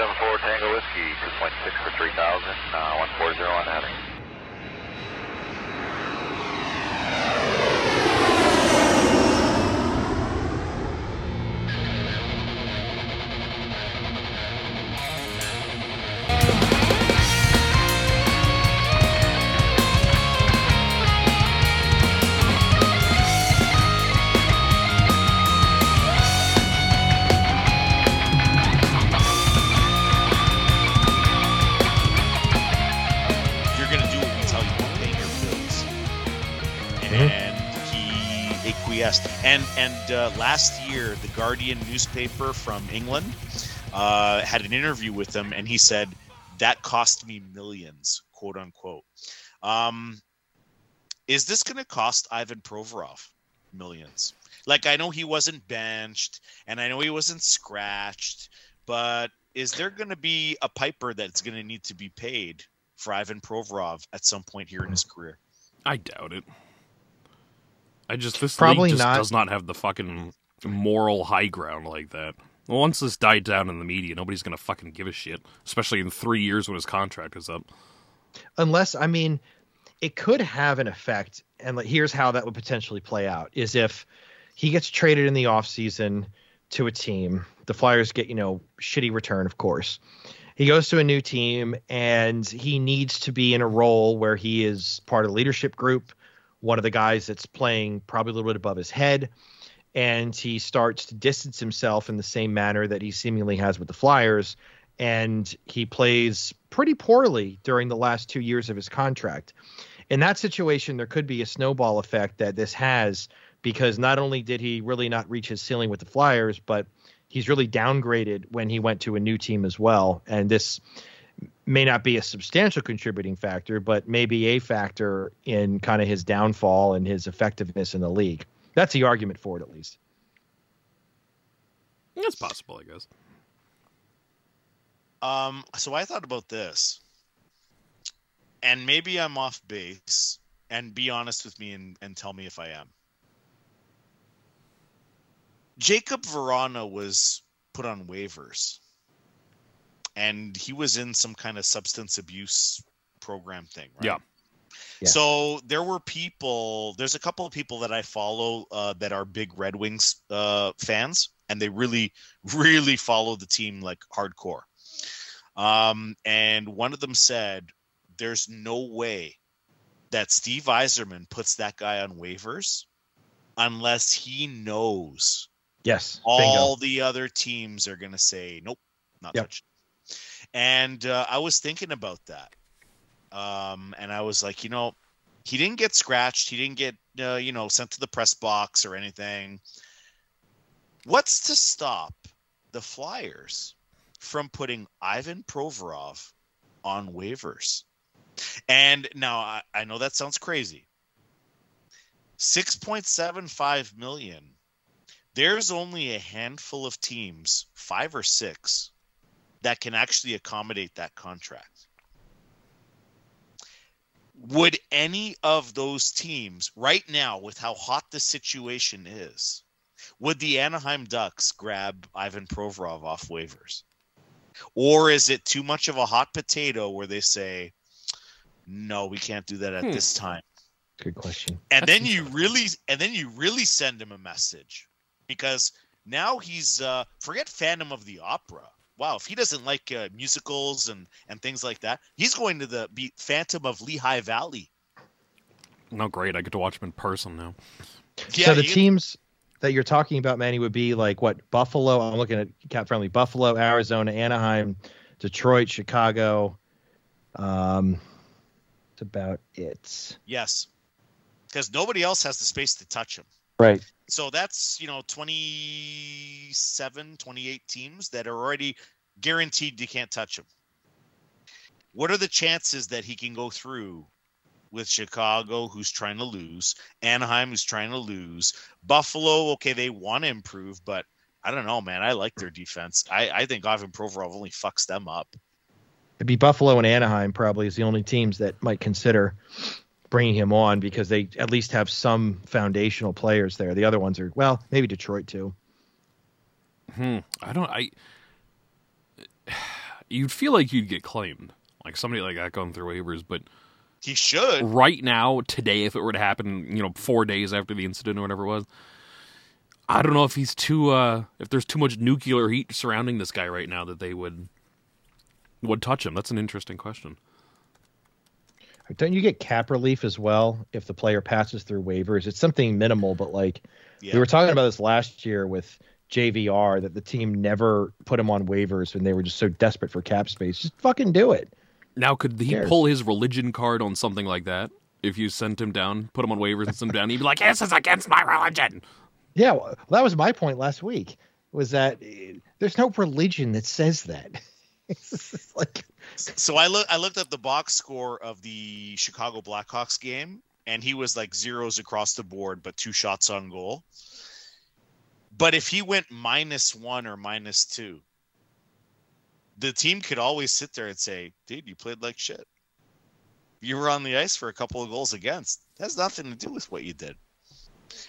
74 Tango Whiskey, 2.6 for 3000, uh, 140 on heading. And and uh, last year, the Guardian newspaper from England uh, had an interview with him, and he said that cost me millions, quote unquote. Um, is this going to cost Ivan Provorov millions? Like I know he wasn't benched, and I know he wasn't scratched, but is there going to be a piper that's going to need to be paid for Ivan Provorov at some point here in his career? I doubt it. I just this Probably just not. does not have the fucking moral high ground like that. Once this died down in the media, nobody's gonna fucking give a shit, especially in three years when his contract is up. unless I mean, it could have an effect, and like, here's how that would potentially play out: is if he gets traded in the offseason to a team, the Flyers get you know shitty return, of course. He goes to a new team, and he needs to be in a role where he is part of the leadership group, one of the guys that's playing probably a little bit above his head. And he starts to distance himself in the same manner that he seemingly has with the Flyers and he plays pretty poorly during the last two years of his contract. In that situation, there could be a snowball effect that this has because not only did he really not reach his ceiling with the Flyers, but he's really downgraded when he went to a new team as well. And this may not be a substantial contributing factor, but maybe a factor in kind of his downfall and his effectiveness in the league. That's the argument for it, at least. That's possible, I guess. Um, so I thought about this, and maybe I'm off base. And be honest with me and, and tell me if I am. Jakub Vrana was put on waivers, and he was in some kind of substance abuse program thing, right? Yeah. Yeah. So there were people. There's a couple of people that I follow uh, that are big Red Wings uh, fans, and they really, really follow the team like hardcore. Um, and one of them said, "There's no way that Steve Yzerman puts that guy on waivers unless he knows Yes. all the other teams are going to say nope, not Yep. touching." And uh, I was thinking about that, um, and I was like, you know, he didn't get scratched, he didn't get uh, you know sent to the press box or anything. What's to stop the Flyers from putting Ivan Provorov on waivers? And now I, I know that sounds crazy. 6.75 million. There's only a handful of teams, five or six, that can actually accommodate that contract. Would any of those teams, right now, with how hot the situation is, would the Anaheim Ducks grab Ivan Provorov off waivers? Or is it too much of a hot potato where they say, no, we can't do that at Hmm. this time? Good question. and then you really and then you really send him a message because now he's uh forget phantom of the opera wow if he doesn't like uh, musicals and and things like that he's going to the be phantom of lehigh valley No, great. I get to watch him in person now. so the you- teams that you're talking about, Manny, would be like what Buffalo. I'm looking at CapFriendly Buffalo, Arizona, Anaheim, Detroit, Chicago. Um, that's about it. yes because nobody else has the space to touch him Right. so that's you know 27 28 teams that are already guaranteed you can't touch him what are the chances that he can go through with chicago who's trying to lose anaheim who's trying to lose buffalo? Okay they want to improve but i don't know man. I like their defense. I, I think ivan provorov only fucks them up. It'd be Buffalo and Anaheim probably is the only teams that might consider bringing him on because they at least have some foundational players there. The other ones are well, maybe Detroit too. Hmm. I don't. I. you'd feel like you'd get claimed, like somebody like that going through waivers. But He should. right now, today, if it were to happen, you know, four days after the incident or whatever it was, I don't know if he's too, uh, if there's too much nuclear heat surrounding this guy right now that they would would touch him. That's an interesting question. Don't you get cap relief as well if the player passes through waivers? It's something minimal, but like Yeah. we were talking about this last year with JVR that the team never put him on waivers when they were just so desperate for cap space. Just fucking do it. Now, could he cares? pull his religion card on something like that? If you sent him down, put him on waivers and sent him down, he'd be like, "This is against my religion." Yeah, well, that was my point last week. Was that eh, there's no religion that says that. it's like So I look I looked up the box score of the Chicago Blackhawks game, and he was like zeros across the board, but two shots on goal. But if he went minus one or minus two, the team could always sit there and say, dude, you played like shit. You were on the ice for a couple of goals against. That has nothing to do with what you did.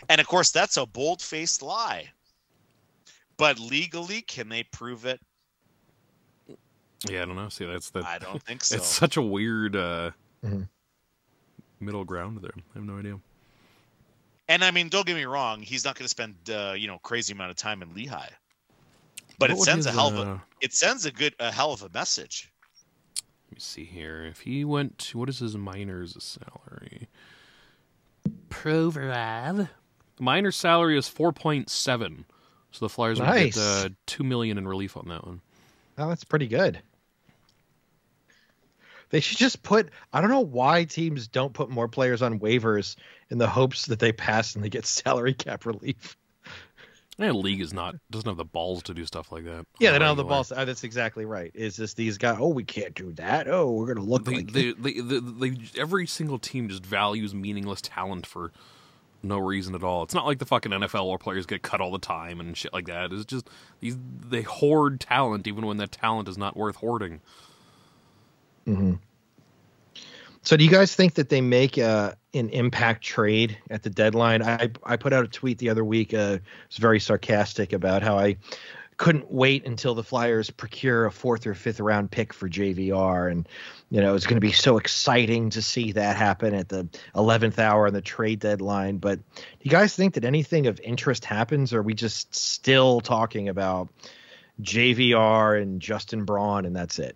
And of course, that's a bold faced lie. But legally, can they prove it? Yeah, I don't know. See, that's the. I don't think so. It's such a weird uh, Mhm. middle ground there. I have no idea. And I mean, don't get me wrong, he's not going to spend uh, you know crazy amount of time in Lehigh, but What it would sends a hell of uh, a it sends a good a hell of a message. Let me see here. If he went, to, what is his minor's salary? Provorov. Minor salary is four point seven, so the Flyers would Nice. get uh, two million in relief on that one. Oh, that's pretty good. They should just put. I don't know why teams don't put more players on waivers in the hopes that they pass and they get salary cap relief. And the league is not doesn't have the balls to do stuff like that. Yeah, they don't have the balls. Oh, that's exactly right. Is this these guys? Oh, we can't do that. Oh, we're gonna look They, like they, they, they, every single team just values meaningless talent for no reason at all. It's not like the fucking NFL where players get cut all the time and shit like that. It's just these they hoard talent even when that talent is not worth hoarding. So, do you guys think that they make uh, an impact trade at the deadline? I I put out a tweet the other week. Uh, was very sarcastic about how I couldn't wait until the Flyers procure a fourth or fifth round pick for JVR, and you know it's going to be so exciting to see that happen at the eleventh hour on the trade deadline. But do you guys think that anything of interest happens, or are we just still talking about JVR and Justin Braun, and that's it?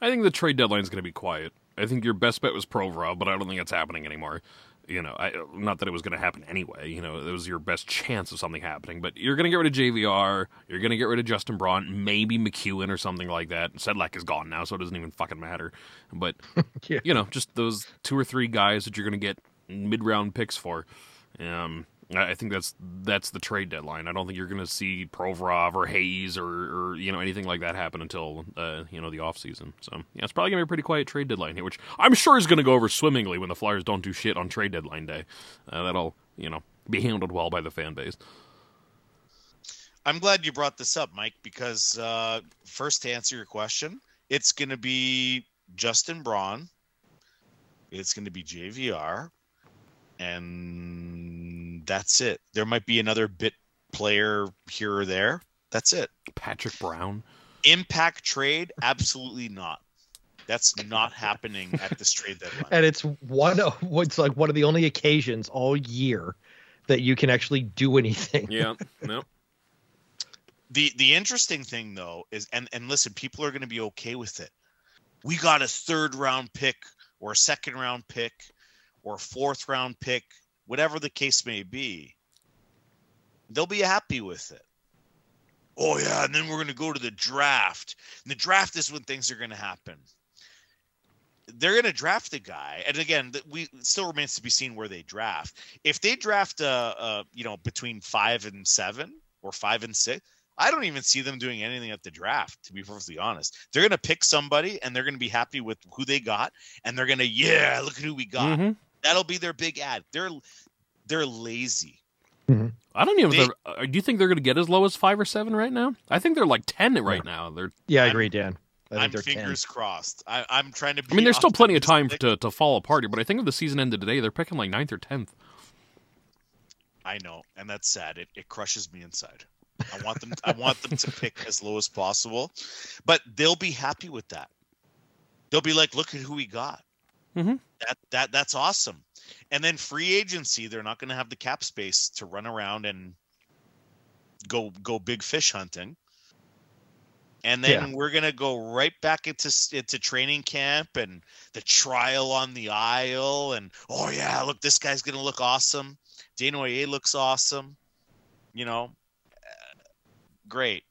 I think the trade deadline is going to be quiet. I think your best bet was Provorov, but I don't think it's happening anymore. You know, I, not that it was going to happen anyway. You know, it was your best chance of something happening. But you're going to get rid of JVR. You're going to get rid of Justin Braun, maybe MacEwen or something like that. Sedlak is gone now, so it doesn't even fucking matter. But Yeah. you know, just those two or three guys that you're going to get mid round picks for. Um, I think that's that's the trade deadline. I don't think you're going to see Provorov or Hayes or, or you know anything like that happen until uh, you know the off season. So yeah, it's probably going to be a pretty quiet trade deadline here, which I'm sure is going to go over swimmingly when the Flyers don't do shit on trade deadline day. Uh, that'll you know be handled well by the fan base. I'm glad you brought this up, Mike, because uh, first to answer your question, it's going to be Justin Braun, it's going to be JVR, and that's it. There might be another bit player here or there. That's it. Patrick Brown. Impact trade? Absolutely not. That's not happening at this trade deadline. and it's one of what's like one of the only occasions all year that you can actually do anything. Yeah, no. the the interesting thing though is and and listen people are going to be okay with it we got a third round pick or a second round pick or a fourth round pick whatever the case may be they'll be happy with it oh yeah and then we're going to go to the draft and the draft is when things are going to happen they're going to draft a guy and again we still remains to be seen where they draft if they draft uh, uh you know between five and seven or five and six I don't even see them doing anything at the draft, to be perfectly honest. They're gonna pick somebody and they're gonna be happy with who they got, and they're gonna, yeah, look at who we got. Mhm. That'll be their big ad. They're they're lazy. I don't even. They- they're- uh, do you think they're going to get as low as five or seven right now? I think they're like ten right now. They're. Yeah, I I'm- agree, Dan. I think I'm they're 10. fingers crossed. I, I'm trying to. Be I mean, there's still plenty of time to, to fall apart here, but I think if the season ended today, they're picking like ninth or tenth. I know, and that's sad. It, it crushes me inside. I want them. I want them to pick as low as possible, but they'll be happy with that. They'll be like, "Look at who we got. Mhm. That that that's awesome." And then free agency, they're not going to have the cap space to run around and go go big fish hunting. And then Yeah. we're gonna go right back into into training camp and the trial on the aisle and oh yeah, look, this guy's gonna look awesome. Desnoyers looks awesome. You know, Uh, great.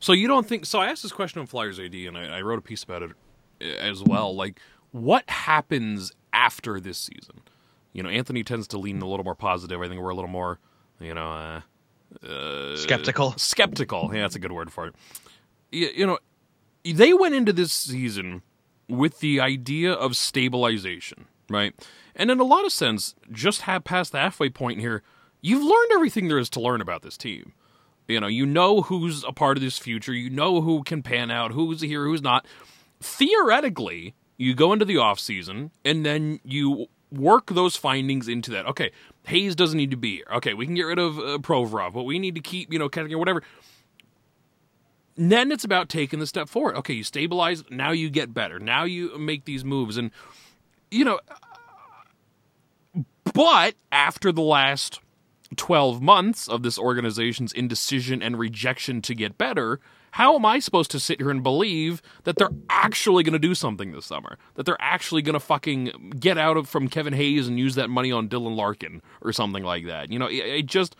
So you don't think? So I asked this question on Flyers AD, and I, I wrote a piece about it uh, as well. Like, what happens after this season? You know, Anthony tends to lean a little more positive. I think we're a little more, you know, uh, uh, Skeptical. Skeptical. Yeah, that's a good word for it. You, you know, they went into this season with the idea of stabilization, right? And in a lot of sense, just have past the halfway point here, you've learned everything there is to learn about this team. You know, you know who's a part of this future. You know who can pan out, who's here, who's not. Theoretically, you go into the offseason and then you work those findings into that. Okay, Hayes doesn't need to be here. Okay, we can get rid of uh, Provorov, but we need to keep, you know, Kettering or whatever. Then it's about taking the step forward. Okay, you stabilize. Now you get better. Now you make these moves. And, you know, but after the last 12 months of this organization's indecision and rejection to get better, how am I supposed to sit here and believe that they're actually going to do something this summer? That they're actually going to fucking get out of from Kevin Hayes and use that money on Dylan Larkin or something like that? You know, it, it just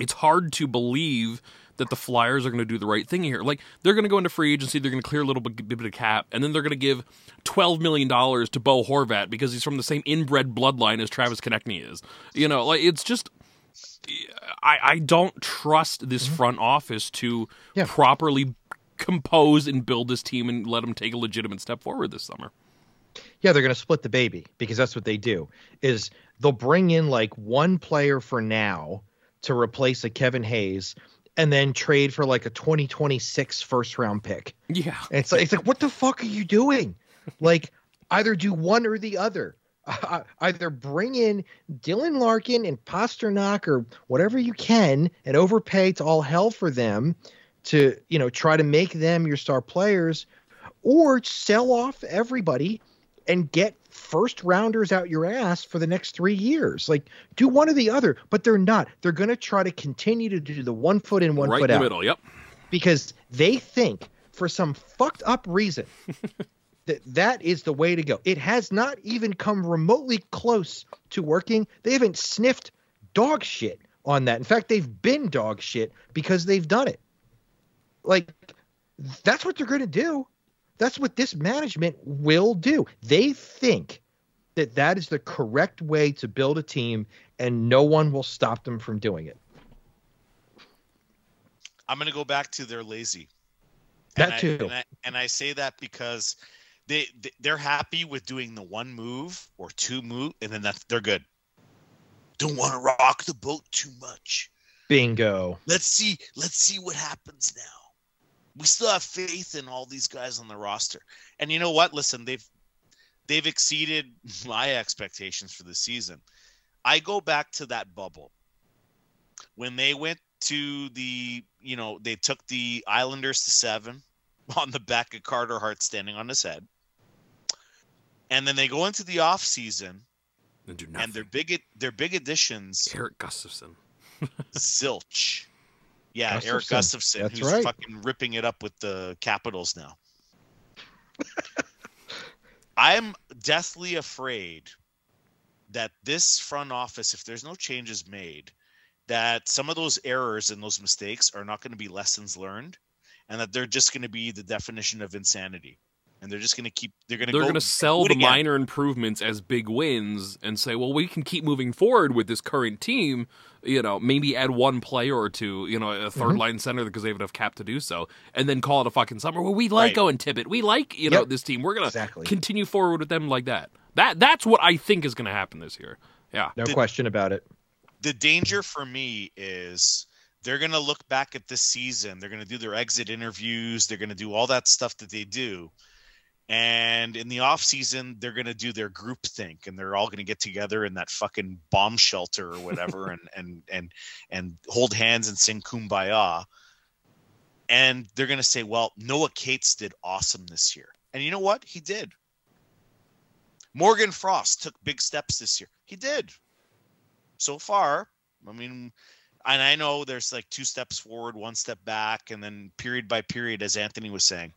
it's hard to believe that the Flyers are going to do the right thing here. Like they're going to go into free agency, they're going to clear a little bit, bit of cap, and then they're going to give twelve million dollars to Bo Horvat because he's from the same inbred bloodline as Travis Konecny is. You know, like it's just. I, I don't trust this mm-hmm. front office to Yeah. properly compose and build this team and let them take a legitimate step forward this summer. Yeah, they're going to split the baby because that's what they do. Is they'll bring in like one player for now to replace a Kevin Hayes, and then trade for like a 2026 first round pick. Yeah. And it's like it's like what the fuck are you doing? Like either do one or the other. Uh, either bring in Dylan Larkin and Pastrnak or whatever you can and overpay to all hell for them to you know try to make them your star players, or sell off everybody and get first rounders out your ass for the next three years. Like do one or the other, but they're not. They're gonna try to continue to do the one foot in, one right foot in the out middle. Yep. because they think for some fucked up reason that that is the way to go. It has not even come remotely close to working. They haven't sniffed dog shit on that. In fact, they've been dog shit because they've done it. Like that's what they're going to do. That's what this management will do. They think that that is the correct way to build a team and no one will stop them from doing it. I'm gonna go back to they're lazy. That and I, too. and I, and I say that because they they- they're happy with doing the one move or two move, and then that's they're good. Don't want to rock the boat too much. Bingo. Let's see. Let's see what happens now. We still have faith in all these guys on the roster, and you know what? Listen, they've they've exceeded my expectations for the season. I go back to that bubble when they went to the you know they took the Islanders to seven on the back of Carter Hart standing on his head, and then they go into the off season And do nothing. and their big their big additions Erik Gustafsson. zilch. Yeah, Erik Gustafsson. Gustafson, That's who's right. fucking ripping it up with the Capitals now. I'm deathly afraid that this front office, if there's no changes made, that some of those errors and those mistakes are not going to be lessons learned, and that they're just going to be the definition of insanity, and they're just going to keep. They're going to They're going to sell the again. minor improvements as big wins and say, well, we can keep moving forward with this current team. You know, maybe add one player or two, you know, a 3rd Mm-hmm. line center because they have enough cap to do so, and then call it a fucking summer. Well, we like Right. Owen Tippett. We like, you know, Yep. this team. We're going to Exactly. continue forward with them like that. That That's what I think is going to happen this year. Yeah. No Did- question about it. the danger for me is they're going to look back at this season. They're going to do their exit interviews. They're going to do all that stuff that they do. And in the off season, they're going to do their group think, and they're all going to get together in that fucking bomb shelter or whatever, and and and and hold hands and sing "Kumbaya." And they're going to say, "Well, Noah Cates did awesome this year," and you know what? He did. Morgan Frost took big steps this year. He did. So far, I mean, and I know there's like two steps forward, one step back, and then period by period, as Anthony was saying.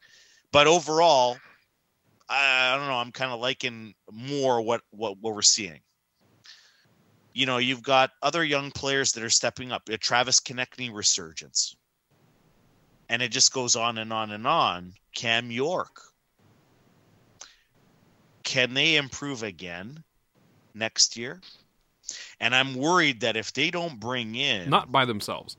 But overall, I, I don't know. I'm kind of liking more what, what what we're seeing. You know, you've got other young players that are stepping up. A Travis Konecny resurgence, and it just goes on and on and on. Cam York, can they improve again next year? And I'm worried that if they don't bring in Not by themselves.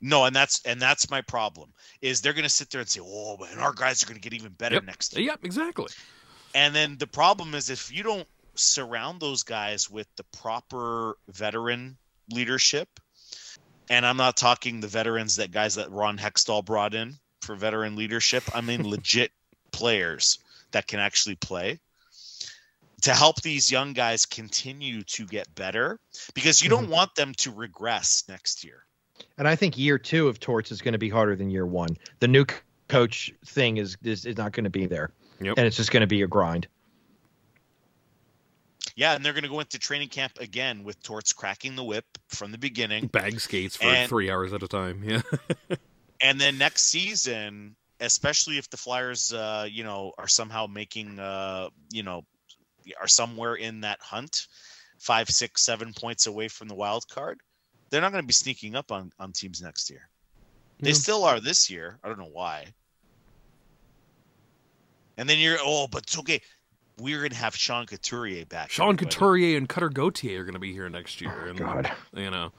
No, and that's and that's my problem is they're going to sit there and say, "Oh, man, our guys are going to get even better Yep. next year." Yep, exactly. And then the problem is if you don't surround those guys with the proper veteran leadership, and I'm not talking the veterans that guys that Ron Hextall brought in for veteran leadership. I mean legit players that can actually play to help these young guys continue to get better because you don't mm-hmm. want them to regress next year. And I think year two of Torts is going to be harder than year one. The new c- coach thing is is, is not going to be there, Yep. and it's just going to be a grind. Yeah, and they're going to go into training camp again with Torts cracking the whip from the beginning. Bag skates for And- three hours at a time. Yeah. and then next season, especially if the Flyers, uh, you know, are somehow making, uh, you know, are somewhere in that hunt, five, six, seven points away from the wild card, they're not going to be sneaking up on on teams next year. They Yeah. still are this year. I don't know why. And then you're oh, but it's okay. We're going to have Sean Couturier back. Sean everybody. Couturier and Cutter Gauthier are going to be here next year. Oh, and, God. You know,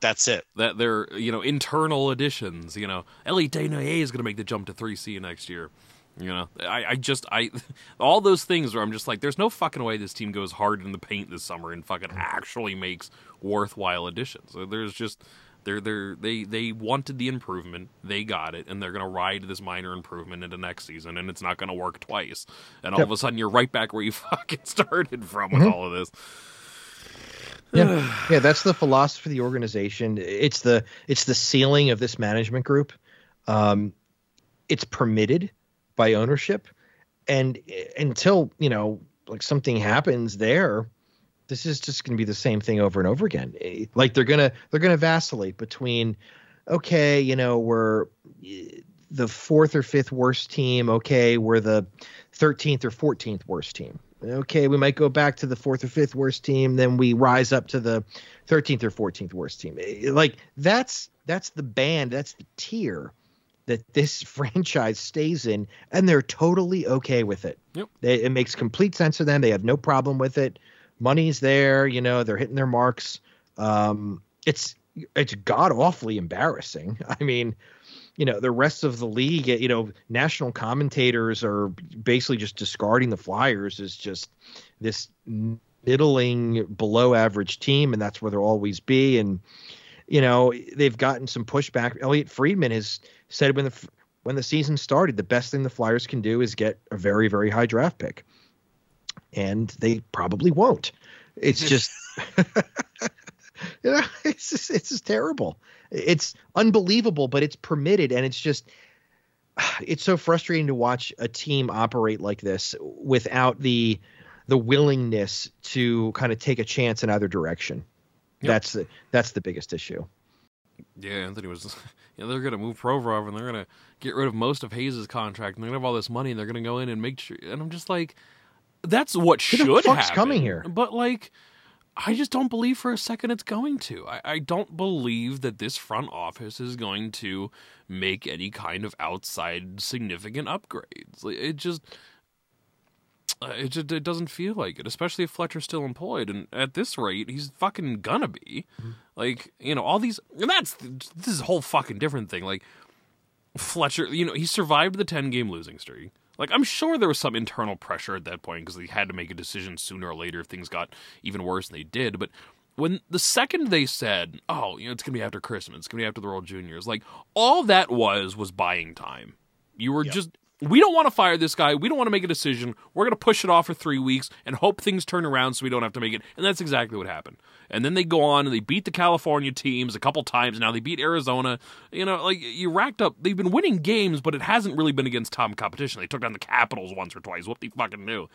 That's it. that they're, you know, internal additions. You know, Ellie Desnoyers is going to make the jump to 3C next year. You know, I, I just, I, all those things where I'm just like, there's no fucking way this team goes hard in the paint this summer and fucking actually makes worthwhile additions. There's just, they're, they're, they, they wanted the improvement, they got it, and they're going to ride this minor improvement into next season, and it's not going to work twice. And all Yep. of a sudden, you're right back where you fucking started from with all of this. Yeah, yeah, that's the philosophy of the organization. It's the it's the ceiling of this management group. Um, it's permitted by ownership, and until you know, like something happens there, this is just going to be the same thing over and over again. Eh, Like they're gonna they're gonna vacillate between, okay, you know, we're eh, the fourth or fifth worst team. Okay, we're the thirteenth or fourteenth worst team okay, we might go back to the fourth or fifth worst team, then we rise up to the 13th or 14th worst team. Eh, Like that's that's the band, that's the tier that this franchise stays in, and they're totally okay with it. Yep. They, it makes complete sense to them. They have no problem with it. Money's there, you know, they're hitting their marks. Um, it's it's god awfully embarrassing. I mean, you know, the rest of the league, you know, national commentators are basically just discarding the Flyers as just this middling, below average team, and that's where they'll always be. And you know, they've gotten some pushback. Elliot Friedman has said when the when the season started, the best thing the Flyers can do is get a very, very high draft pick, and they probably won't. It's just. you know, it's just, it's just terrible. It's unbelievable, but it's permitted, and it's just it's so frustrating to watch a team operate like this without the the willingness to kind of take a chance in either direction. Yep. That's the that's the biggest issue. Yeah, Anthony was. You know, they're going to move Provorov and they're going to get rid of most of Hayes' contract and they're going to have all this money and they're going to go in and make sure. And I'm just like, that's what Who should the fuck's happen. coming here? But like, I just don't believe for a second it's going to. I, I don't believe that this front office is going to make any kind of outside significant upgrades. It just. Uh, It just it doesn't feel like it, especially if Fletcher's still employed. And at this rate, he's fucking gonna be. Like you know, all these. And that's this is a whole fucking different thing. Like Fletcher, you know, he survived the ten game losing streak. Like I'm sure there was some internal pressure at that point because they had to make a decision sooner or later if things got even worse than they did. But when the second they said, "Oh, you know, it's gonna be after Christmas, it's gonna be after the World Juniors," like all that was was buying time. You were Yep. just we don't want to fire this guy. We don't want to make a decision. We're going to push it off for three weeks and hope things turn around so we don't have to make it. And that's exactly what happened. And then they go on and they beat the California teams a couple times. Now they beat Arizona. You know, like you racked up. They've been winning games, but it hasn't really been against top competition. They took down the Capitals once or twice. What they fucking knew.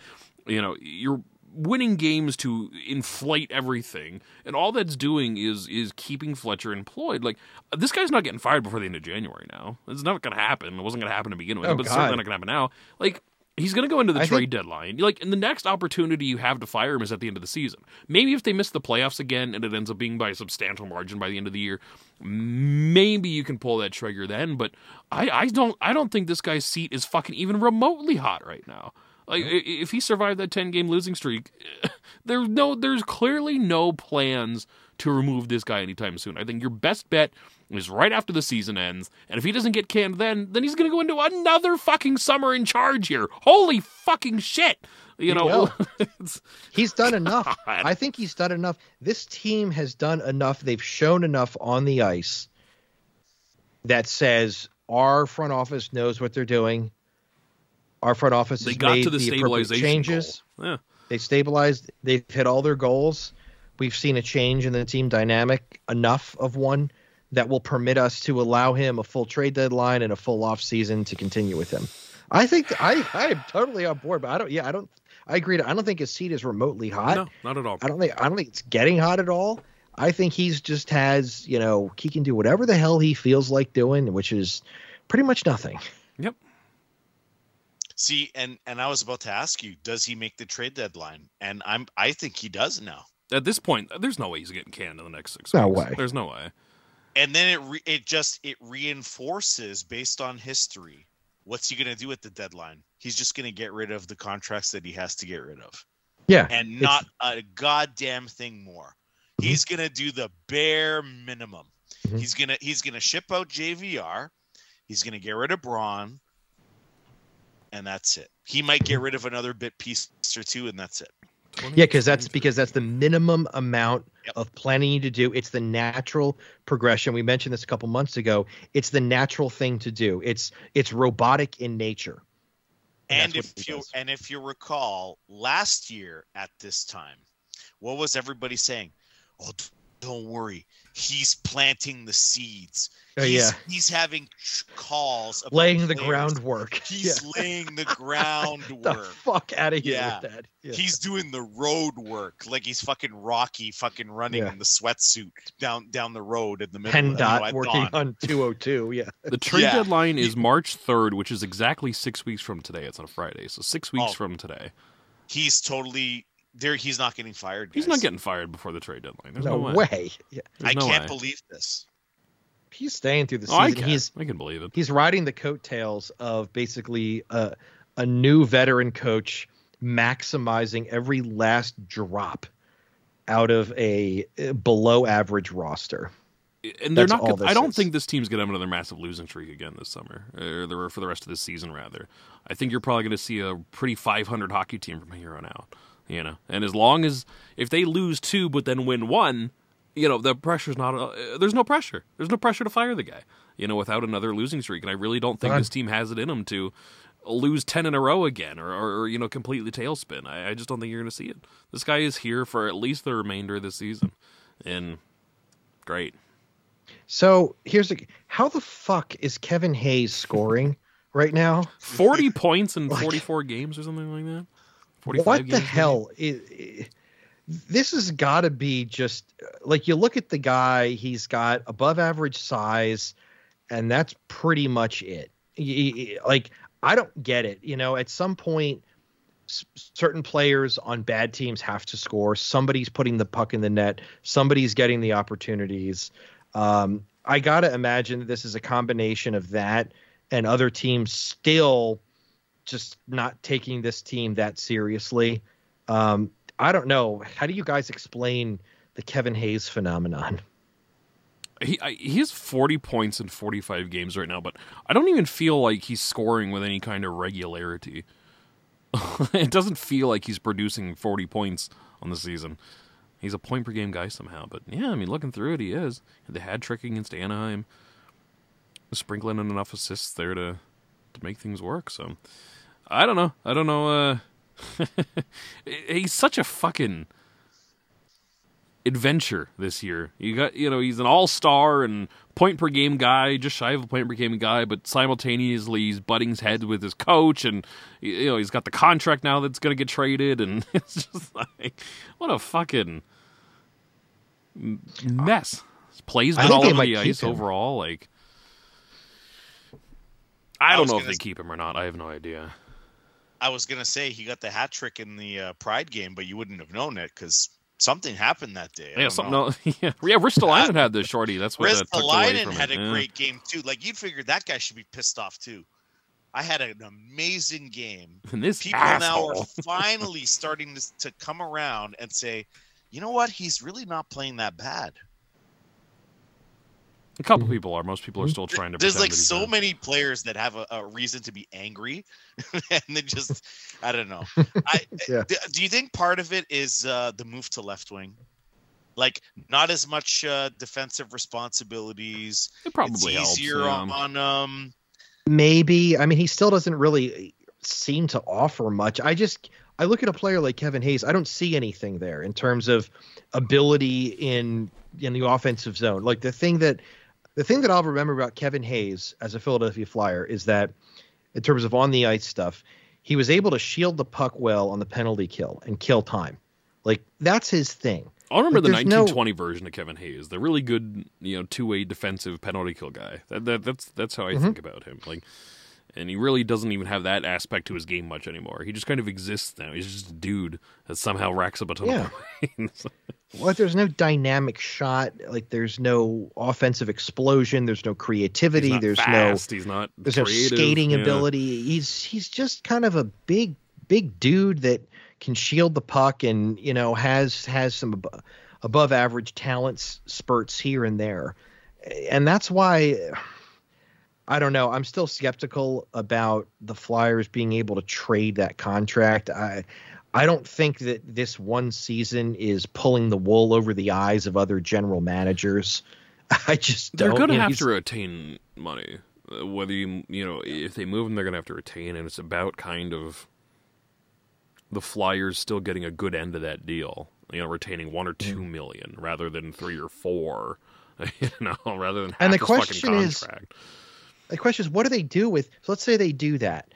You know, you're winning games to inflate everything, and all that's doing is is keeping Fletcher employed. Like this guy's not getting fired before the end of January. Now it's not going to happen. It wasn't going to happen to begin with, Oh, but it's God. certainly not going to happen now. Like he's going to go into the I trade think- deadline. Like, and the next opportunity you have to fire him is at the end of the season. Maybe if they miss the playoffs again and it ends up being by a substantial margin by the end of the year, maybe you can pull that trigger then. But I, I don't, I don't think this guy's seat is fucking even remotely hot right now. Like, if he survived that ten game losing streak, there's no, there's clearly no plans to remove this guy anytime soon. I think your best bet is right after the season ends, and if he doesn't get canned then, then he's going to go into another fucking summer in charge here. Holy fucking shit! You you know. He's done enough. God. I think he's done enough. This team has done enough. They've shown enough on the ice that says our front office knows what they're doing. Our front office they has got made to the, the stabilization changes. goal. Yeah. They stabilized. They've hit all their goals. We've seen a change in the team dynamic, enough of one that will permit us to allow him a full trade deadline and a full off season to continue with him. I think I I am totally on board, but I don't. Yeah, I don't. I agree. I don't think his seat is remotely hot. No, not at all. I don't think I don't think it's getting hot at all. I think he's just has you know he can do whatever the hell he feels like doing, which is pretty much nothing. Yep. See, and and I was about to ask you, does he make the trade deadline? And I'm I think he does now. At this point, there's no way he's getting canned in the next six No weeks. way. There's no way. And then it re- it just it reinforces based on history. What's he going to do at the deadline? He's just going to get rid of the contracts that he has to get rid of, Yeah, and not a goddamn thing more. He's going to do the bare minimum. Mhm. He's gonna he's gonna ship out JVR. He's gonna get rid of Braun, and that's it. He might get rid of another bit piece or two, and that's it. Yeah, because that's because that's the minimum amount Yep. of planning you to do. It's the natural progression. We mentioned this a couple months ago. It's the natural thing to do. It's it's robotic in nature. And that's what if you does. and if you recall, last year at this time, what was everybody saying? Oh, don't worry, he's planting the seeds. Oh, he's, yeah. he's having calls, about Laying the players. groundwork. He's Yeah. laying the the groundwork. fuck out of here Yeah. with that. Yeah. He's doing the road work, like he's fucking Rocky, fucking running Yeah. in the sweatsuit down down the road in the middle. you know, PennDOT at working dawn. on 202. Yeah. The trade Yeah. deadline is March 3rd, which is exactly six weeks from today. It's on a Friday, so six weeks Oh. from today. He's totally there. He's not getting fired. He's not getting fired before the trade deadline. There's no no, way. way. Yeah. There's I no can't way. believe this. He's staying through the Oh, I season. can. He's I can believe it. he's riding the coattails of basically a, a new veteran coach maximizing every last drop out of a below average roster. and they're That's not. all Gonna, I don't is. think think this team's gonna have another massive losing streak again this summer, or the, for the rest of the season. Rather, I think you're probably gonna see a pretty 500 hockey team from here on out. You know, and as long as if they lose two but then win one, you know, the pressure's not. Uh, there's no pressure. There's no pressure to fire the guy. You know, without another losing streak, and I really don't think this team has it in them to lose 10 in a row again or, or, or you know completely tailspin I, I just don't think you're going to see it this guy is here for at least the remainder of the season and great So here's the how the fuck is Kevin Hayes scoring right now? 40 points in Like- 44 games or something like that 45 What the hell? This has got to be just like you look at the guy. He's got above average size, and that's pretty much it. Like I don't get it. You know, at some point, s- certain players on bad teams have to score. Somebody's putting the puck in the net. Somebody's getting the opportunities. Um, I gotta imagine this is a combination of that and other teams still just not taking this team that seriously. Um, I don't know. How do you guys explain the Kevin Hayes phenomenon? he I, he has 40 points in 45 games right now but i don't even feel like he's scoring with any kind of regularity it doesn't feel like he's producing 40 points on the season he's a point per game guy somehow but yeah i mean looking through it he is the hat trick against anaheim sprinkling in enough assists there to to make things work. So I don't know. I don't know. Uh, he's such a fucking adventure this year. You got you know he's an all star and point per game guy, just shy of a point per game guy, but simultaneously he's butting his head with his coach, and you know he's got the contract now that's going to get traded, and it's just like what a fucking mess. Plays I well think they over the ice him. overall, like. I I don't was know if they s- keep him or not. I have no idea. I was gonna say he got the hat trick in the uh, Pride game, but you wouldn't have known it because something happened that day. I Yeah, something. Else, yeah, yeah. Ristolainen had the shorty. That's what uh, Ristolainen from had it. a yeah. great game too. Like you'd figure that guy should be pissed off too. I had an amazing game. And this People now asshole. are finally starting to, to come around and say, you know what? He's really not playing that bad. A couple people are. Most people are still trying to. There's like so not. many players that have a, a reason to be angry, and they just, I don't know. I Yeah. d- do you think part of it is uh, the move to left wing? Like not as much uh, defensive responsibilities. It probably it's helps. easier yeah. on, on um Maybe. I mean, he still doesn't really seem to offer much. I just I look at a player like Kevin Hayes. I don't see anything there in terms of ability in in the offensive zone. Like the thing that the thing that I'll remember about Kevin Hayes as a Philadelphia Flyer is that in terms of on the ice stuff, he was able to shield the puck well on the penalty kill and kill time. Like that's his thing. I remember Like, the there's no- 1920 version of Kevin Hayes, the really good, you know, two-way defensive penalty kill guy. That, that that's that's how I Mhm. think about him. Like, and he really doesn't even have that aspect to his game much anymore. He just kind of exists now. He's just a dude that somehow racks up a ton Yeah. of points. Well, there's no dynamic shot. Like there's no offensive explosion. There's no creativity. there's no. He's not. there's creative. no skating Yeah. ability. He's he's just kind of a big big dude that can shield the puck and you know has has some ab- above average talents spurts here and there, and that's why. I don't know. I'm still skeptical about the Flyers being able to trade that contract. I I don't think that this one season is pulling the wool over the eyes of other general managers. I just They're going to have he's- to retain money. Uh, Whether you you know if they move them, they're going to have to retain, and it's about kind of the Flyers still getting a good end of that deal. You know, retaining one or two Mm. million rather than three or four. You know, rather than half And the his fucking question is- contract. The question is, what do they do with? So let's say they do that,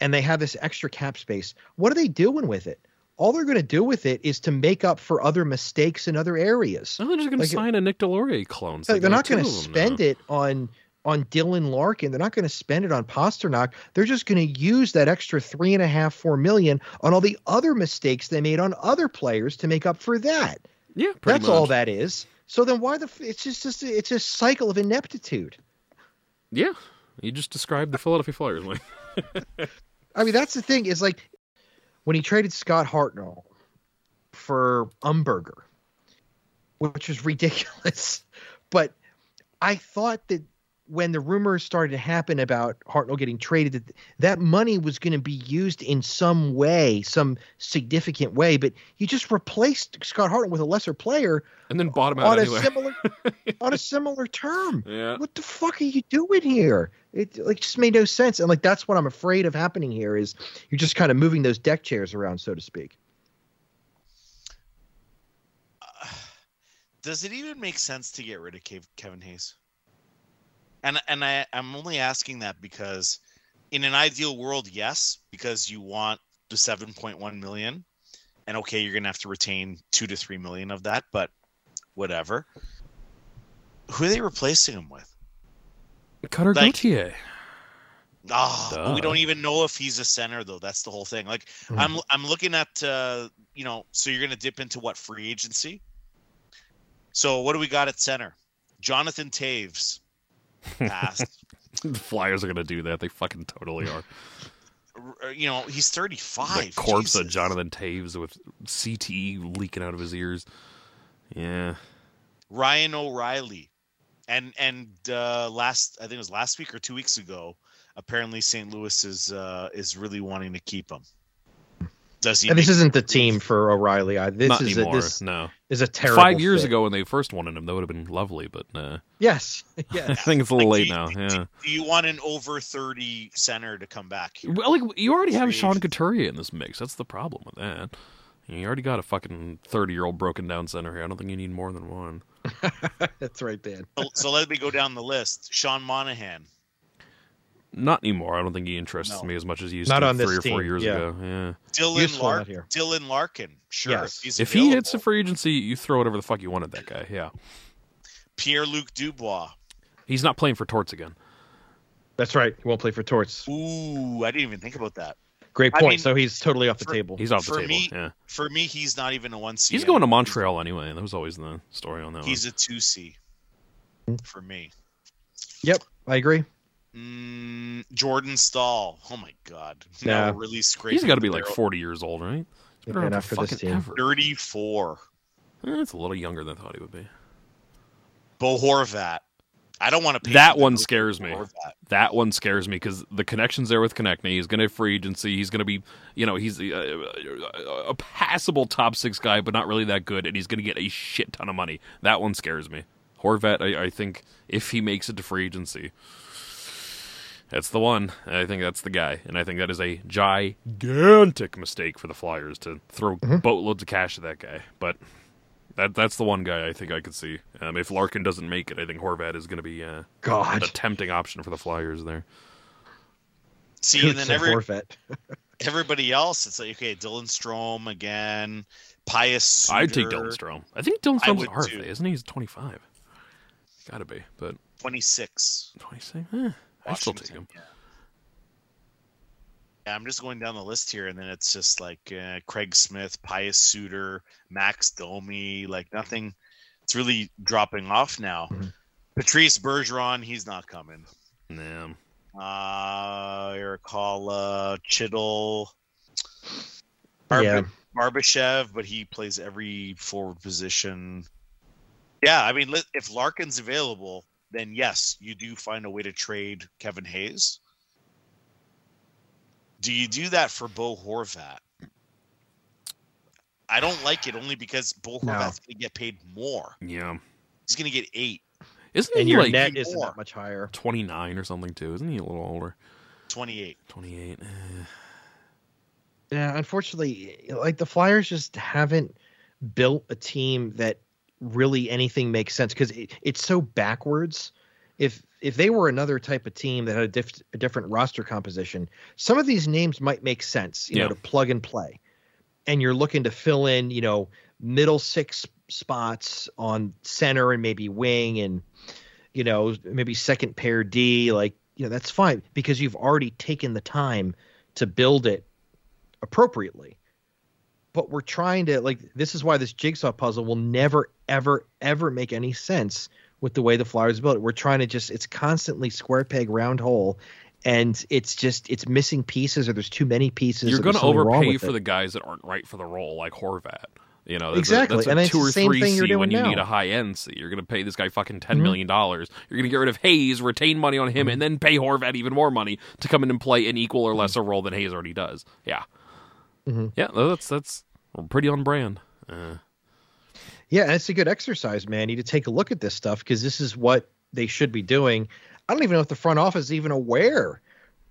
and they have this extra cap space. What are they doing with it? All they're going to do with it is to make up for other mistakes in other areas. No, they're just going to sign a Nick Deslauriers clone. Like, they're not going to spend uh. it on on Dylan Larkin. They're not going to spend it on Pastrnak. They're just going to use that extra three and a half, four million on all the other mistakes they made on other players to make up for that. Yeah, pretty That's all that is. So then why the? f- It's just, just it's a cycle of ineptitude. Yeah, you just described the Philadelphia Flyers. I mean, that's the thing is like when he traded Scott Hartnell for Umberger, which was ridiculous. But I thought that when the rumors started to happen about Hartnell getting traded, that that money was going to be used in some way, some significant way. But you just replaced Scott Hartnell with a lesser player and then bought him out on anyway. a similar on a similar term yeah, what the fuck are you doing here? It like just made no sense. And like that's what I'm afraid of happening here is you're just kind of moving those deck chairs around, so to speak. Uh, does it even make sense to get rid of Kevin Hayes? And and I I'm only asking that because in an ideal world, yes, because you want the 7.1 million, and okay, you're gonna have to retain two to three million of that, but whatever. Who are they replacing him with? Cutter Like- Gauthier. Oh, we don't even know if he's a center though. That's the whole thing. Like Hmm. I'm I'm looking at uh, you know, so you're gonna dip into what free agency? So what do we got at center? Jonathan Toews. Passed. the Flyers are going to do that. They fucking totally are. You know, he's 35. the corpse of Jonathan Toews with CTE leaking out of his ears. Yeah. Ryan O'Reilly. And and uh last I think it was last week or two weeks ago, apparently St. Louis is uh is really wanting to keep him. Does he And this isn't the team for O'Reilly. I, this Not is anymore. A, this no. Is a terrible. Five years fit. ago when they first wanted him, that would have been lovely. But uh, Yes. I think it's a little Like, late do now. you- Yeah. Do you want an over 30 center to come back here? Well, like you already have Sean agent. Couturier in this mix. That's the problem with that. You already got a fucking thirty-year-old broken down center here. I don't think you need more than one. That's right, Dan. So, so let me go down the list. Sean Monahan. Not anymore. I don't think he interests No. me as much as he used Not to on this three or four years yeah. ago. Yeah. Dylan, Useful Lark- here. Dylan Larkin. Sure. Yes. He's If he hits a free agency, you throw whatever the fuck you want at that guy. Yeah. Pierre Luc Dubois. He's not playing for Torts again. That's right. He won't play for Torts. Ooh, I didn't even think about that. Great I point. mean, so he's totally off the for- table. He's off the For table. me, yeah. For me, he's not even a 1C. He's going to. Montreal anyway. That was always the story on that He's one. a 2C Hmm. for me. Yep, I agree. Mm, Jordan Staal. Oh my God. Yeah. No, really scraping He's got to be like 40 years old, right? He's been Yeah, around for for this fucking team. ever. 34. Eh, a little younger than I thought he would be. Bo Horvat. I don't want to pay That one scares me. That one scares me because the connections there with Konecny. He's going to have free agency. He's going to be, you know, he's a, a, a passable top six guy, but not really that good, and he's going to get a shit ton of money. That one scares me. Horvat, I, I think if he makes it to free agency, that's the one. I think that's the guy, and I think that is a gigantic mistake for the Flyers to throw boatloads of cash at that guy. But that that's the one guy I think I could see. Um, if Larkin doesn't make it, I think Horvat is going to be uh, God. a tempting option for the Flyers there. See, Coots and then and every, Horvat. everybody else, it's like, okay, Dylan Strome again, Pius. I'd take Dylan Strome. I think Dylan I Strome's would an too. RFA, isn't he? He's 25. Gotta be, but 26. 26? Eh, I still take him. Yeah. Yeah, I'm just going down the list here, and then it's just like uh, Craig Smith, Pius Suter, Max Domi, like nothing. It's really dropping off now. Mhm. Patrice Bergeron, he's not coming. Nah. Uh, Irikala, Chittle, Yeah. Barbashev, but he plays every forward position. Yeah, I mean, if Larkin's available, then yes, you do find a way to trade Kevin Hayes. Do you do that for Bo Horvat? I don't like it only because Bo No. Horvat's going to get paid more. Yeah. He's going to get eight, Isn't And he your like net isn't that much higher. 29 or something, too? Isn't he a little older? 28. 28. Eh. Yeah, unfortunately, like the Flyers just haven't built a team that really anything makes sense because it, it's so backwards. If if they were another type of team that had a, diff, a different roster composition, some of these names might make sense, you Yeah. know, to plug and play. And you're looking to fill in, you know, middle six spots on center and maybe wing and you know, maybe second pair D, like, you know, that's fine because you've already taken the time to build it appropriately. But we're trying to like this is why this jigsaw puzzle will never ever ever make any sense with the way the Flyers built it. We're trying to just it's constantly square peg round hole and it's just it's missing pieces or there's too many pieces. You're going to overpay for it. the guys that aren't right for the role, like Horvat. You know, that's Exactly, A, that's a and two or same three thing you're C when you need a high end C. You're going to pay this guy fucking ten Mhm. million dollars. You're going to get rid of Hayes, retain money on Mm-hmm. him, and then pay Horvat even more money to come in and play an equal or lesser role than Hayes already does. Yeah, Mhm. yeah, that's that's pretty on brand. Uh, Yeah, it's a good exercise, man. You need to take a look at this stuff because this is what they should be doing. I don't even know if the front office is even aware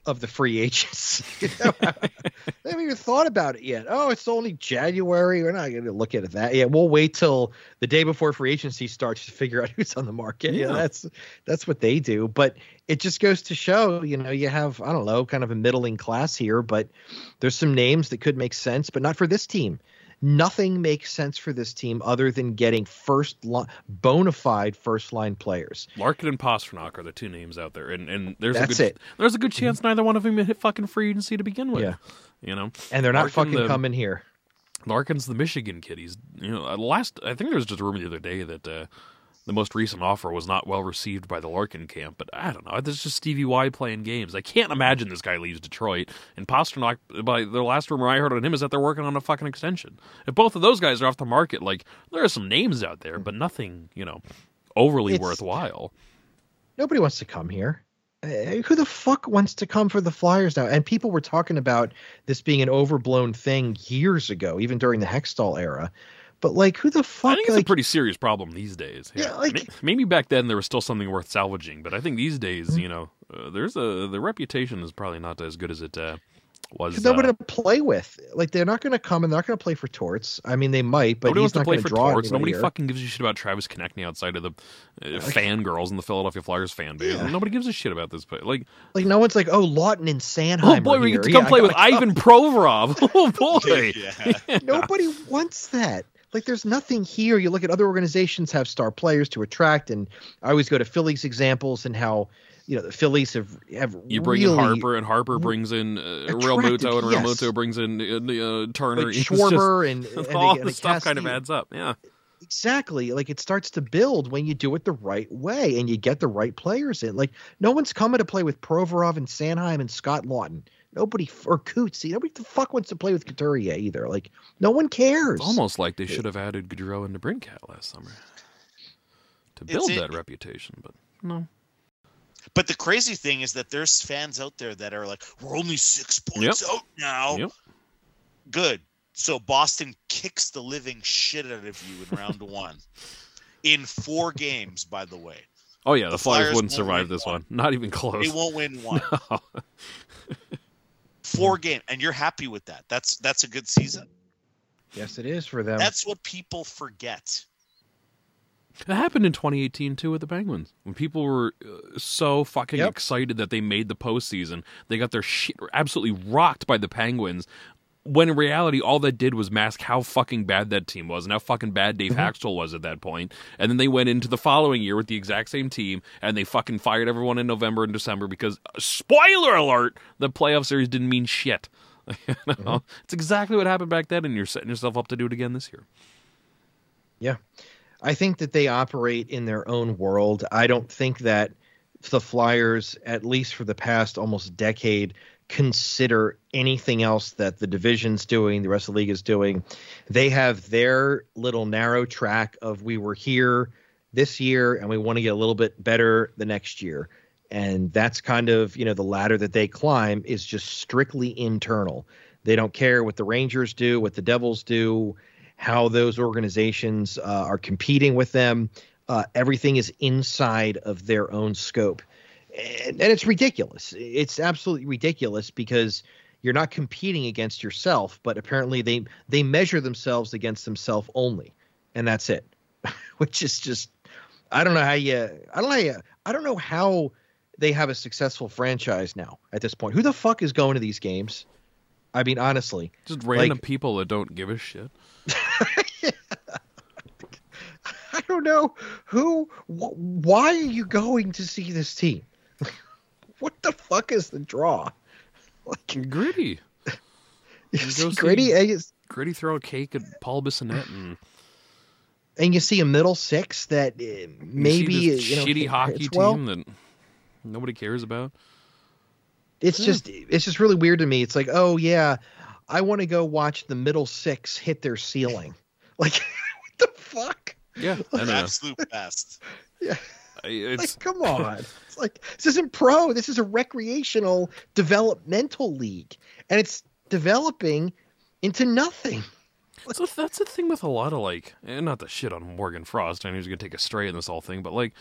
of the free agents. You know? they haven't even thought about it yet. Oh, it's only January. We're not going to look at it that. Yeah, we'll wait till the day before free agency starts to figure out who's on the market. Yeah, Yeah. that's that's what they do. But it just goes to show, you know, you have I don't know, kind of a middling class here, but there's some names that could make sense, but not for this team nothing makes sense for this team other than getting first line, bona fide first line players. Larkin and Pastrnak are the two names out there, and and there's That's a good it. Mm-hmm. there's a good chance neither one of them hit fucking free agency to begin with. Yeah. you know. And they're not Larkin, fucking the- coming here. Larkin's the Michigan kid. He's you know last. I think there was just a rumor the other day that uh, the most recent offer was not well received by the Larkin camp. But I don't know. This is just Stevie Y playing games. I can't imagine this guy leaves Detroit. And Pastrnak, by the last rumor I heard on him, is that they're working on a fucking extension. If both of those guys are off the market, like there are some names out there, but nothing you know overly It's- worthwhile. Nobody wants to come here. Uh, who the fuck wants to come for the Flyers now? And people were talking about this being an overblown thing years ago, even during the Hextall era. But like, who the fuck? I think it's like, a pretty serious problem these days. Yeah, like- maybe back then there was still something worth salvaging, but I think these days, Mm-hmm. you know, uh, there's a the reputation is probably not as good as it uh, was. Nobody uh, to play with. Like they're not going to come and they're not going to play for Torts. I mean, they might, but nobody he's wants to not play going for Torts. Nobody here. fucking gives a shit about Travis Konecny outside of the uh, fangirls in the Philadelphia Flyers fan base. Yeah. Nobody gives a shit about this. But like, Like no one's like, oh, Laughton and Sanheim. oh boy, we get to Yeah, come play with Ivan Provorov. Oh boy. yeah. Nobody wants that. Like, there's nothing here. You look at other organizations have star players to attract, and I always go to Phillies examples and how you know the Phillies have have You bring really, in Harper, and Harper brings in uh, Realmuto, and Real yes. Muto brings in uh, uh, Turner. like It's just- Schwarber and, and all the stuff kind of adds up. Yeah. Exactly. Like it starts to build when you do it the right way and you get the right players in. Like no one's coming to play with Provorov and Sanheim and Scott Laughton. Nobody f- or Coots. Nobody the fuck wants to play with Couturier either. Like no one cares. It's almost like they should have added Gaudreau and Brinkat last summer to It's build it- that reputation, but no. But the crazy thing is that there's fans out there that are like, we're only six points out now. Yep. Good. So Boston kicks the living shit out of you in round one. In four games, by the way. Oh yeah, the, The Flyers, Flyers wouldn't survive this one. one. Not even close. They won't win one. Four game, and you're happy with that. That's that's a good season. yes, it is for them. That's what people forget. That happened in 2018 too with the Penguins. When people were uh, so fucking Yep. excited that they made the postseason, they got their shit absolutely rocked by the Penguins. When in reality, all that did was mask how fucking bad that team was and how fucking bad Dave Axtell was at that point. And then they went into the following year with the exact same team, and they fucking fired everyone in November and December because, uh, spoiler alert, the playoff series didn't mean shit. You know? It's exactly what happened back then, and you're setting yourself up to do it again this year. Yeah. I think that they operate in their own world. I don't think that the Flyers, at least for the past almost decade, consider anything else that the division's doing, the rest of the league is doing. They have their little narrow track of we were here this year and we want to get a little bit better the next year. And that's kind of, you know, the ladder that they climb is just strictly internal. They don't care what the Rangers do, what the Devils do, how those organizations uh, are competing with them. Uh, everything is inside of their own scope. And, and it's ridiculous. It's absolutely ridiculous because you're not competing against yourself, but apparently they they measure themselves against themselves only, and that's it. Which is just I don't know how you I don't know you, I don't know how they have a successful franchise now at this point. Who the fuck is going to these games? I mean, honestly, Just random Like- people that don't give a shit. I don't know who. Wh- why are you going to see this team? What the fuck is the draw? Like Gritty. you go see see- gritty, and you, Gritty throw a cake at Paul Bissonnette and and you see a middle six that uh, you maybe see this you know, shitty hockey hits well. team that nobody cares about. It's Yeah. just it's just really weird to me. It's like, oh yeah, I want to go watch the middle six hit their ceiling. Like, what the fuck? Yeah, I don't. Absolute best. Yeah, I- It's like come on. it's like this isn't pro. This is a recreational developmental league, and it's developing into nothing. So that's the thing with a lot of like, and not the shit on Morgan Frost. I know he's gonna take a stray in this whole thing, but like,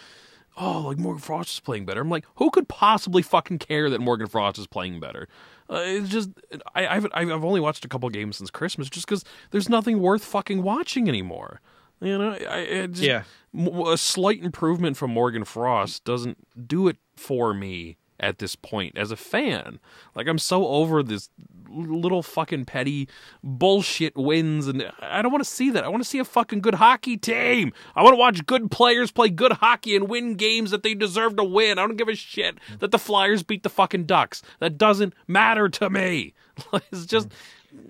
oh, like Morgan Frost is playing better. I'm like, who could possibly fucking care that Morgan Frost is playing better? Uh, it's just, I, I've I've only watched a couple games since Christmas, just because there's nothing worth fucking watching anymore. You know, I, I just, Yeah. a slight improvement from Morgan Frost doesn't do it for me at this point as a fan. Like I'm so over this little fucking petty bullshit wins and I don't want to see that. I want to see a fucking good hockey team. I want to watch good players play good hockey and win games that they deserve to win. I don't give a shit that the Flyers beat the fucking Ducks. That doesn't matter to me. It's just mm.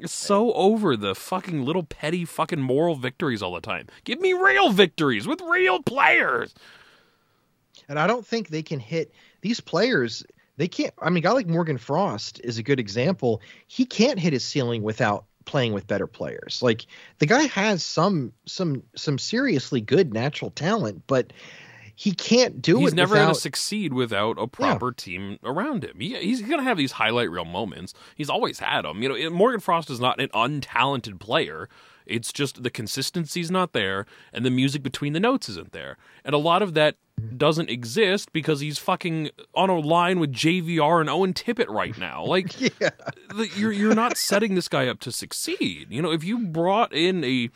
So over the fucking little petty fucking moral victories all the time. Give me real victories with real players. And I don't think they can hit these players. They can't. I mean, guy like Morgan Frost is a good example. He can't hit his ceiling without playing with better players. Like the guy has some some some seriously good natural talent, but he can't do he's it. He's never without, going to succeed without a proper team around him. He, he's going to have these highlight reel moments. He's always had them. You know, Morgan Frost is not an untalented player. It's just the consistency's not there, and the music between the notes isn't there, and a lot of that doesn't exist because he's fucking on a line with JVR and Owen Tippett right now. Like, Yeah. the, you're you're not setting this guy up to succeed. You know, if you brought in a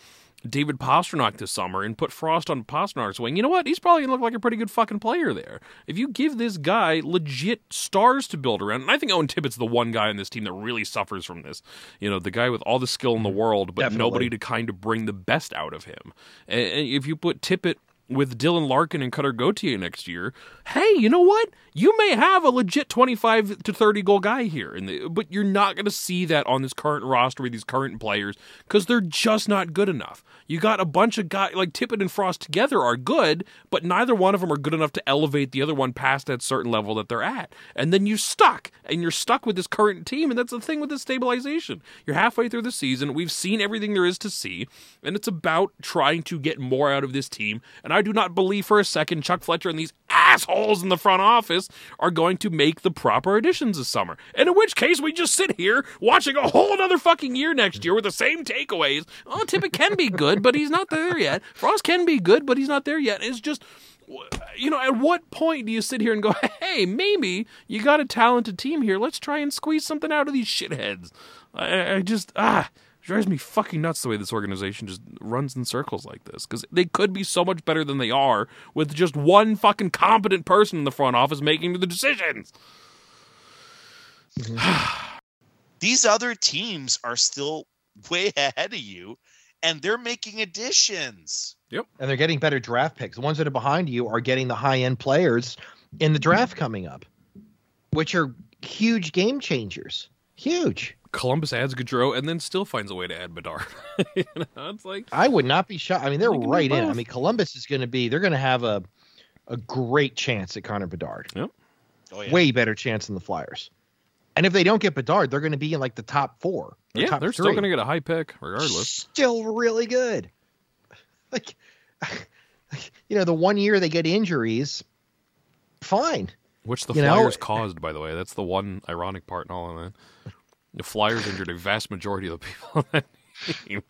David Pastrnak this summer and put Frost on Pastrnak's wing, you know what? He's probably gonna look like a pretty good fucking player there. If you give this guy legit stars to build around, and I think Owen Tippett's the one guy on this team that really suffers from this. You know, the guy with all the skill in the mm-hmm. world, but Definitely. nobody to kind of bring the best out of him. And if you put Tippett with Dylan Larkin and Cutter Gauthier next year, hey, you know what? You may have a legit 25 to 30 goal guy here, the, but you're not going to see that on this current roster with these current players because they're just not good enough. You got a bunch of guys like Tippett and Frost together are good, but neither one of them are good enough to elevate the other one past that certain level that they're at. And then you're stuck, and you're stuck with this current team, and that's the thing with the stabilization. You're halfway through the season. We've seen everything there is to see, and it's about trying to get more out of this team. And I do not believe for a second Chuck Fletcher and these assholes in the front office are going to make the proper additions this summer. And in which case, we just sit here watching a whole another fucking year next year with the same takeaways. Oh, Tippett can be good, but he's not there yet. Frost can be good, but he's not there yet. It's just you know, at what point do you sit here and go, hey, maybe you got a talented team here. Let's try and squeeze something out of these shitheads. I, I just, ah, it drives me fucking nuts the way this organization just runs in circles like this. Because they could be so much better than they are with just one fucking competent person in the front office making the decisions. Mm-hmm. These other teams are still way ahead of you, and they're making additions. Yep. And they're getting better draft picks. The ones that are behind you are getting the high end players in the draft coming up, which are huge game changers. Huge. Columbus adds Gaudreau and then still finds a way to add Bedard. you know, it's like, I would not be shocked. I mean, they're They can do right in. I mean, Columbus is going to be. They're going to have a a great chance at Connor Bedard. Yep. Oh yeah. Way better chance than the Flyers. And if they don't get Bedard, they're going to be in like the top four. yeah, top they're still going to get a high pick regardless. Still really good. Like, you know, the one year they get injuries, fine. Which the You know- Flyers eh, caused, by the way. That's the one ironic part in all of that. The Flyers injured a vast majority of the people on that team.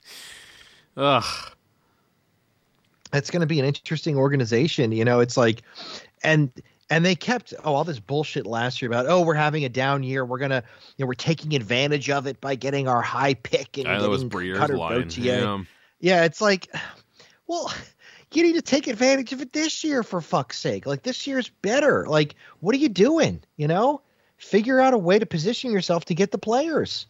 Ugh. it's going to be an interesting organization. You know, it's like, and and they kept oh all this bullshit last year about oh we're having a down year we're gonna you know we're taking advantage of it by getting our high pick and I that was getting Cutter line. Yeah. Yeah, it's like, well, you need to take advantage of it this year for fuck's sake. Like this year's better. Like, what are you doing? You know, figure out a way to position yourself to get the players.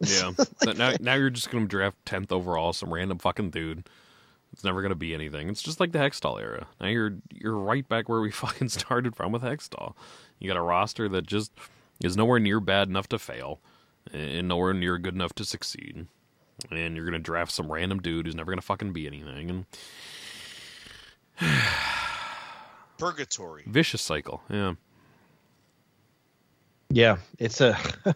Yeah. So now, now you're just going to draft 10th overall, some random fucking dude. It's never going to be anything. It's just like the Hextall era. Now you're you're right back where we fucking started from with Hextall. You got a roster that just is nowhere near bad enough to fail and nowhere near good enough to succeed. And you're going to draft some random dude who's never going to fucking be anything. And Purgatory. vicious cycle. Yeah. Yeah, it's a,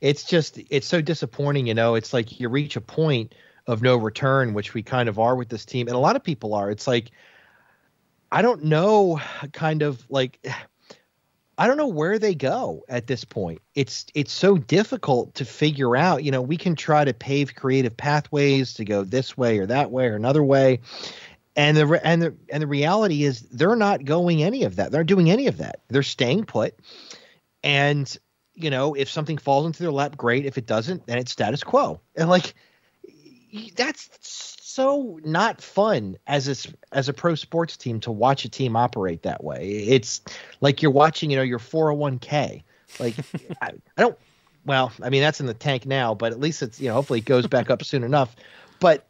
it's just it's so disappointing. You know, it's like you reach a point of no return, which we kind of are with this team, and a lot of people are. It's like, I don't know, kind of like. I don't know where they go at this point. It's it's so difficult to figure out. You know, we can try to pave creative pathways to go this way or that way or another way, and the and the and the reality is they're not going any of that. They're not doing any of that. They're staying put, and you know if something falls into their lap, great. If it doesn't, then it's status quo. And like that's so not fun as a as a pro sports team to watch a team operate that way. It's like you're watching, you know, your 401k. Like I, I don't. Well, I mean that's in the tank now, but at least it's you know hopefully it goes back up soon enough. But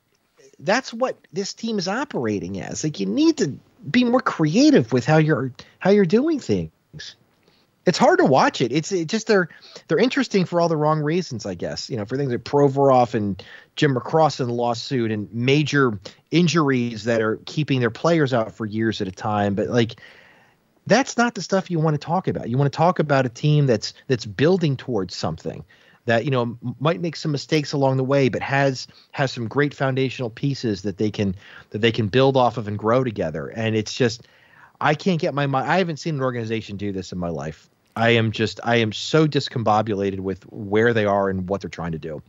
that's what this team is operating as. Like you need to be more creative with how you're how you're doing things. It's hard to watch it. It's it just they're they're interesting for all the wrong reasons, I guess. You know, for things like Provorov and Jim McCrossin lawsuit and major injuries that are keeping their players out for years at a time. But like that's not the stuff you want to talk about. You want to talk about a team that's that's building towards something that you know might make some mistakes along the way, but has has some great foundational pieces that they can that they can build off of and grow together. And it's just I can't get my mind. I haven't seen an organization do this in my life. I am just I am so discombobulated with where they are and what they're trying to do.